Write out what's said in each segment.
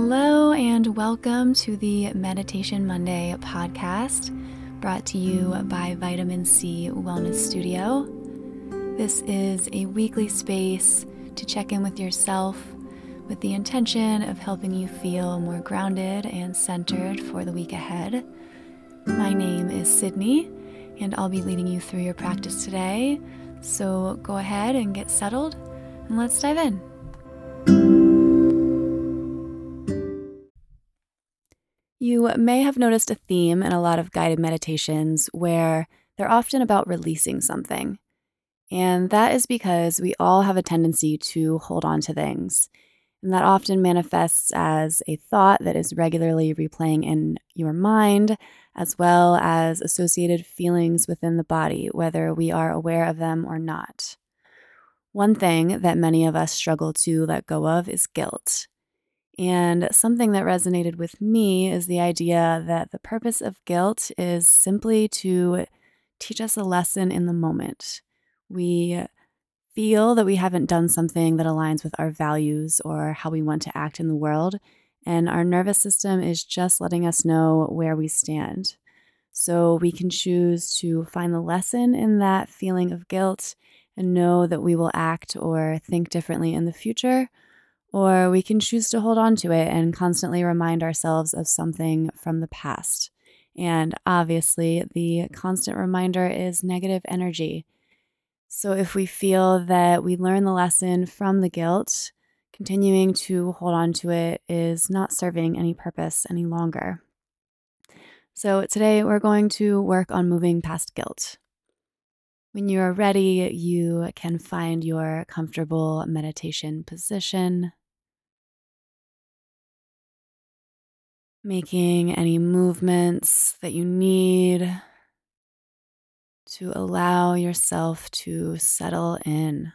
Hello, and welcome to the Meditation Monday podcast brought to you by Vitamin Sea Wellness Studio. This is a weekly space to check in with yourself with the intention of helping you feel more grounded and centered for the week ahead. My name is Sydney, and I'll be leading you through your practice today. So go ahead and get settled, and let's dive in. You may have noticed a theme in a lot of guided meditations where they're often about releasing something. And that is because we all have a tendency to hold on to things. And that often manifests as a thought that is regularly replaying in your mind, as well as associated feelings within the body, whether we are aware of them or not. One thing that many of us struggle to let go of is guilt. And something that resonated with me is the idea that the purpose of guilt is simply to teach us a lesson in the moment. We feel that we haven't done something that aligns with our values or how we want to act in the world, and our nervous system is just letting us know where we stand. So we can choose to find the lesson in that feeling of guilt and know that we will act or think differently in the future or we can choose to hold on to it and constantly remind ourselves of something from the past. And obviously, the constant reminder is negative energy. So if we feel that we learn the lesson from the guilt, continuing to hold on to it is not serving any purpose any longer. So today we're going to work on moving past guilt. When you are ready, you can find your comfortable meditation position. Making any movements that you need to allow yourself to settle in.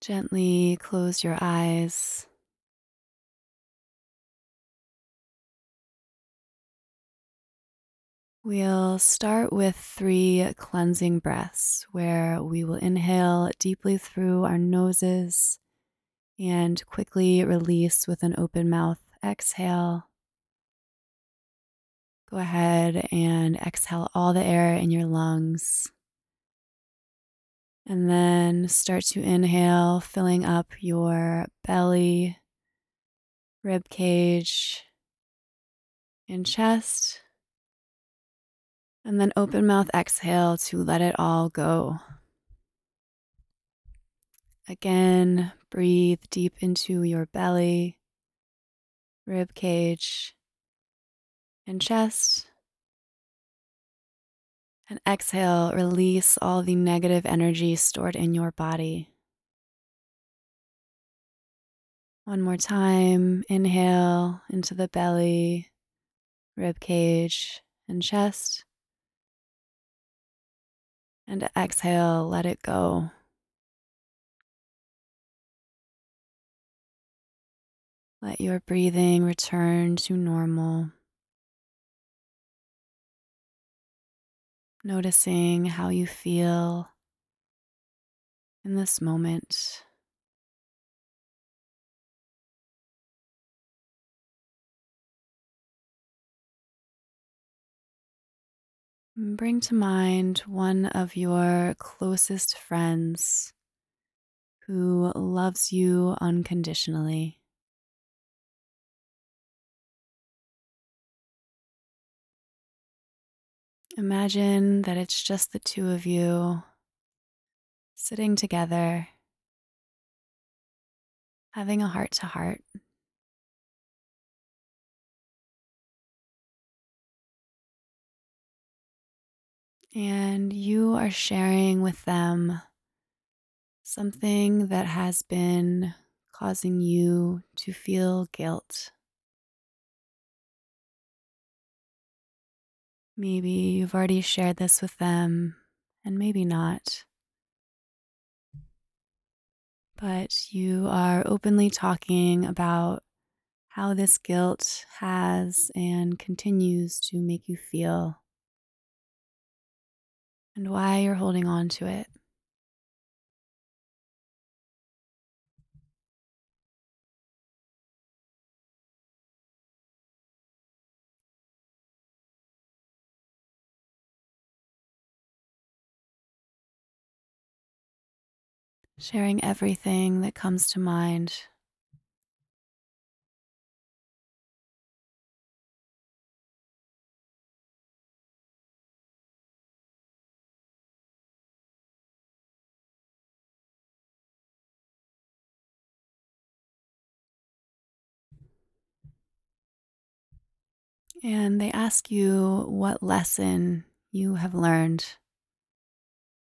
Gently close your eyes. We'll start with three cleansing breaths where we will inhale deeply through our noses and quickly release with an open mouth exhale. Go ahead and exhale all the air in your lungs. And then start to inhale, filling up your belly, rib cage, and chest. And then open mouth exhale to let it all go. Again, breathe deep into your belly, rib cage, and chest. And exhale, release all the negative energy stored in your body. One more time, inhale into the belly, rib cage, and chest. And exhale, let it go. Let your breathing return to normal. Noticing how you feel in this moment. Bring to mind one of your closest friends who loves you unconditionally. Imagine that it's just the two of you sitting together, having a heart to heart. And you are sharing with them something that has been causing you to feel guilt. Maybe you've already shared this with them, and maybe not. But you are openly talking about how this guilt has and continues to make you feel and why you're holding on to it. Sharing everything that comes to mind. And they ask you what lesson you have learned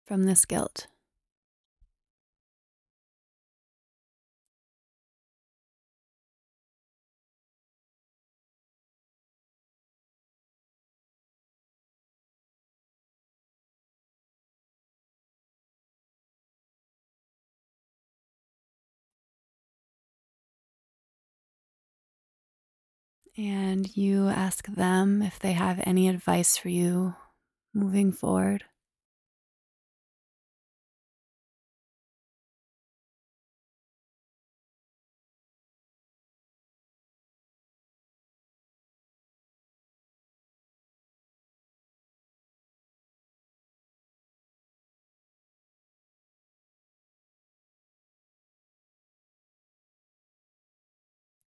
from this guilt. And you ask them if they have any advice for you moving forward.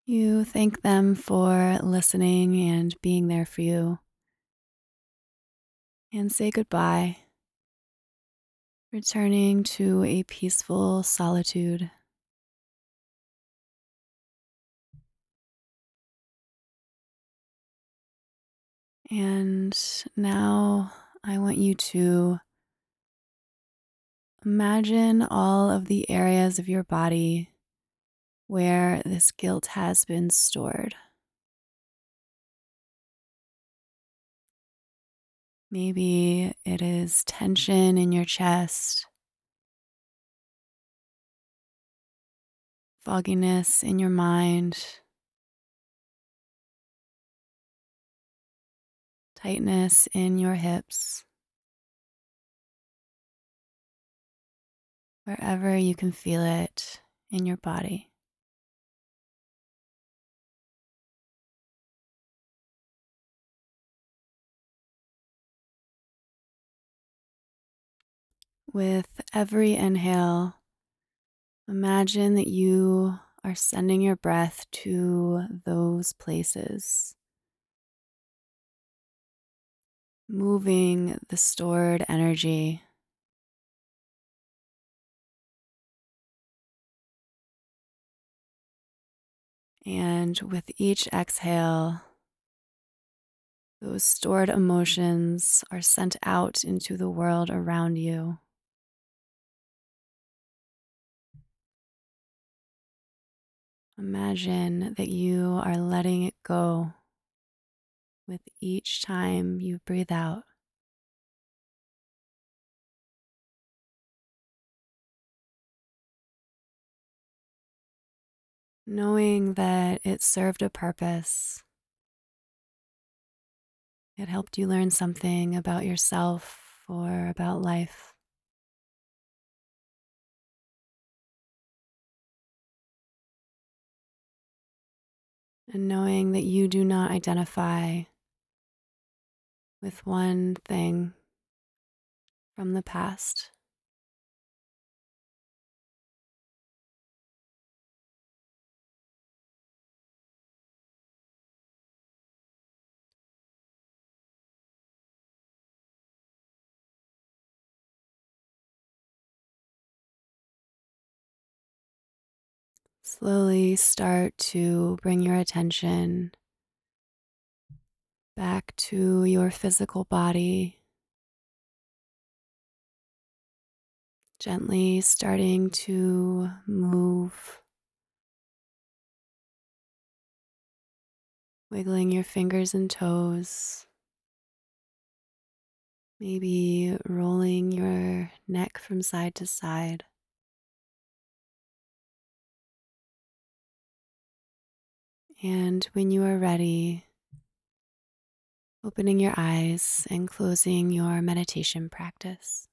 You thank them for listening and being there for you. And say goodbye, returning to a peaceful solitude. And now I want you to imagine all of the areas of your body where this guilt has been stored. Maybe it is tension in your chest, fogginess in your mind, tightness in your hips. Wherever you can feel it in your body. With every inhale, imagine that you are sending your breath to those places, moving the stored energy. And with each exhale, those stored emotions are sent out into the world around you. Imagine that you are letting it go with each time you breathe out. Knowing that it served a purpose, it helped you learn something about yourself or about life. And knowing that you do not identify with one thing from the past. Slowly start to bring your attention back to your physical body. Gently starting to move, wiggling your fingers and toes, maybe rolling your neck from side to side. And when you are ready, opening your eyes and closing your meditation practice.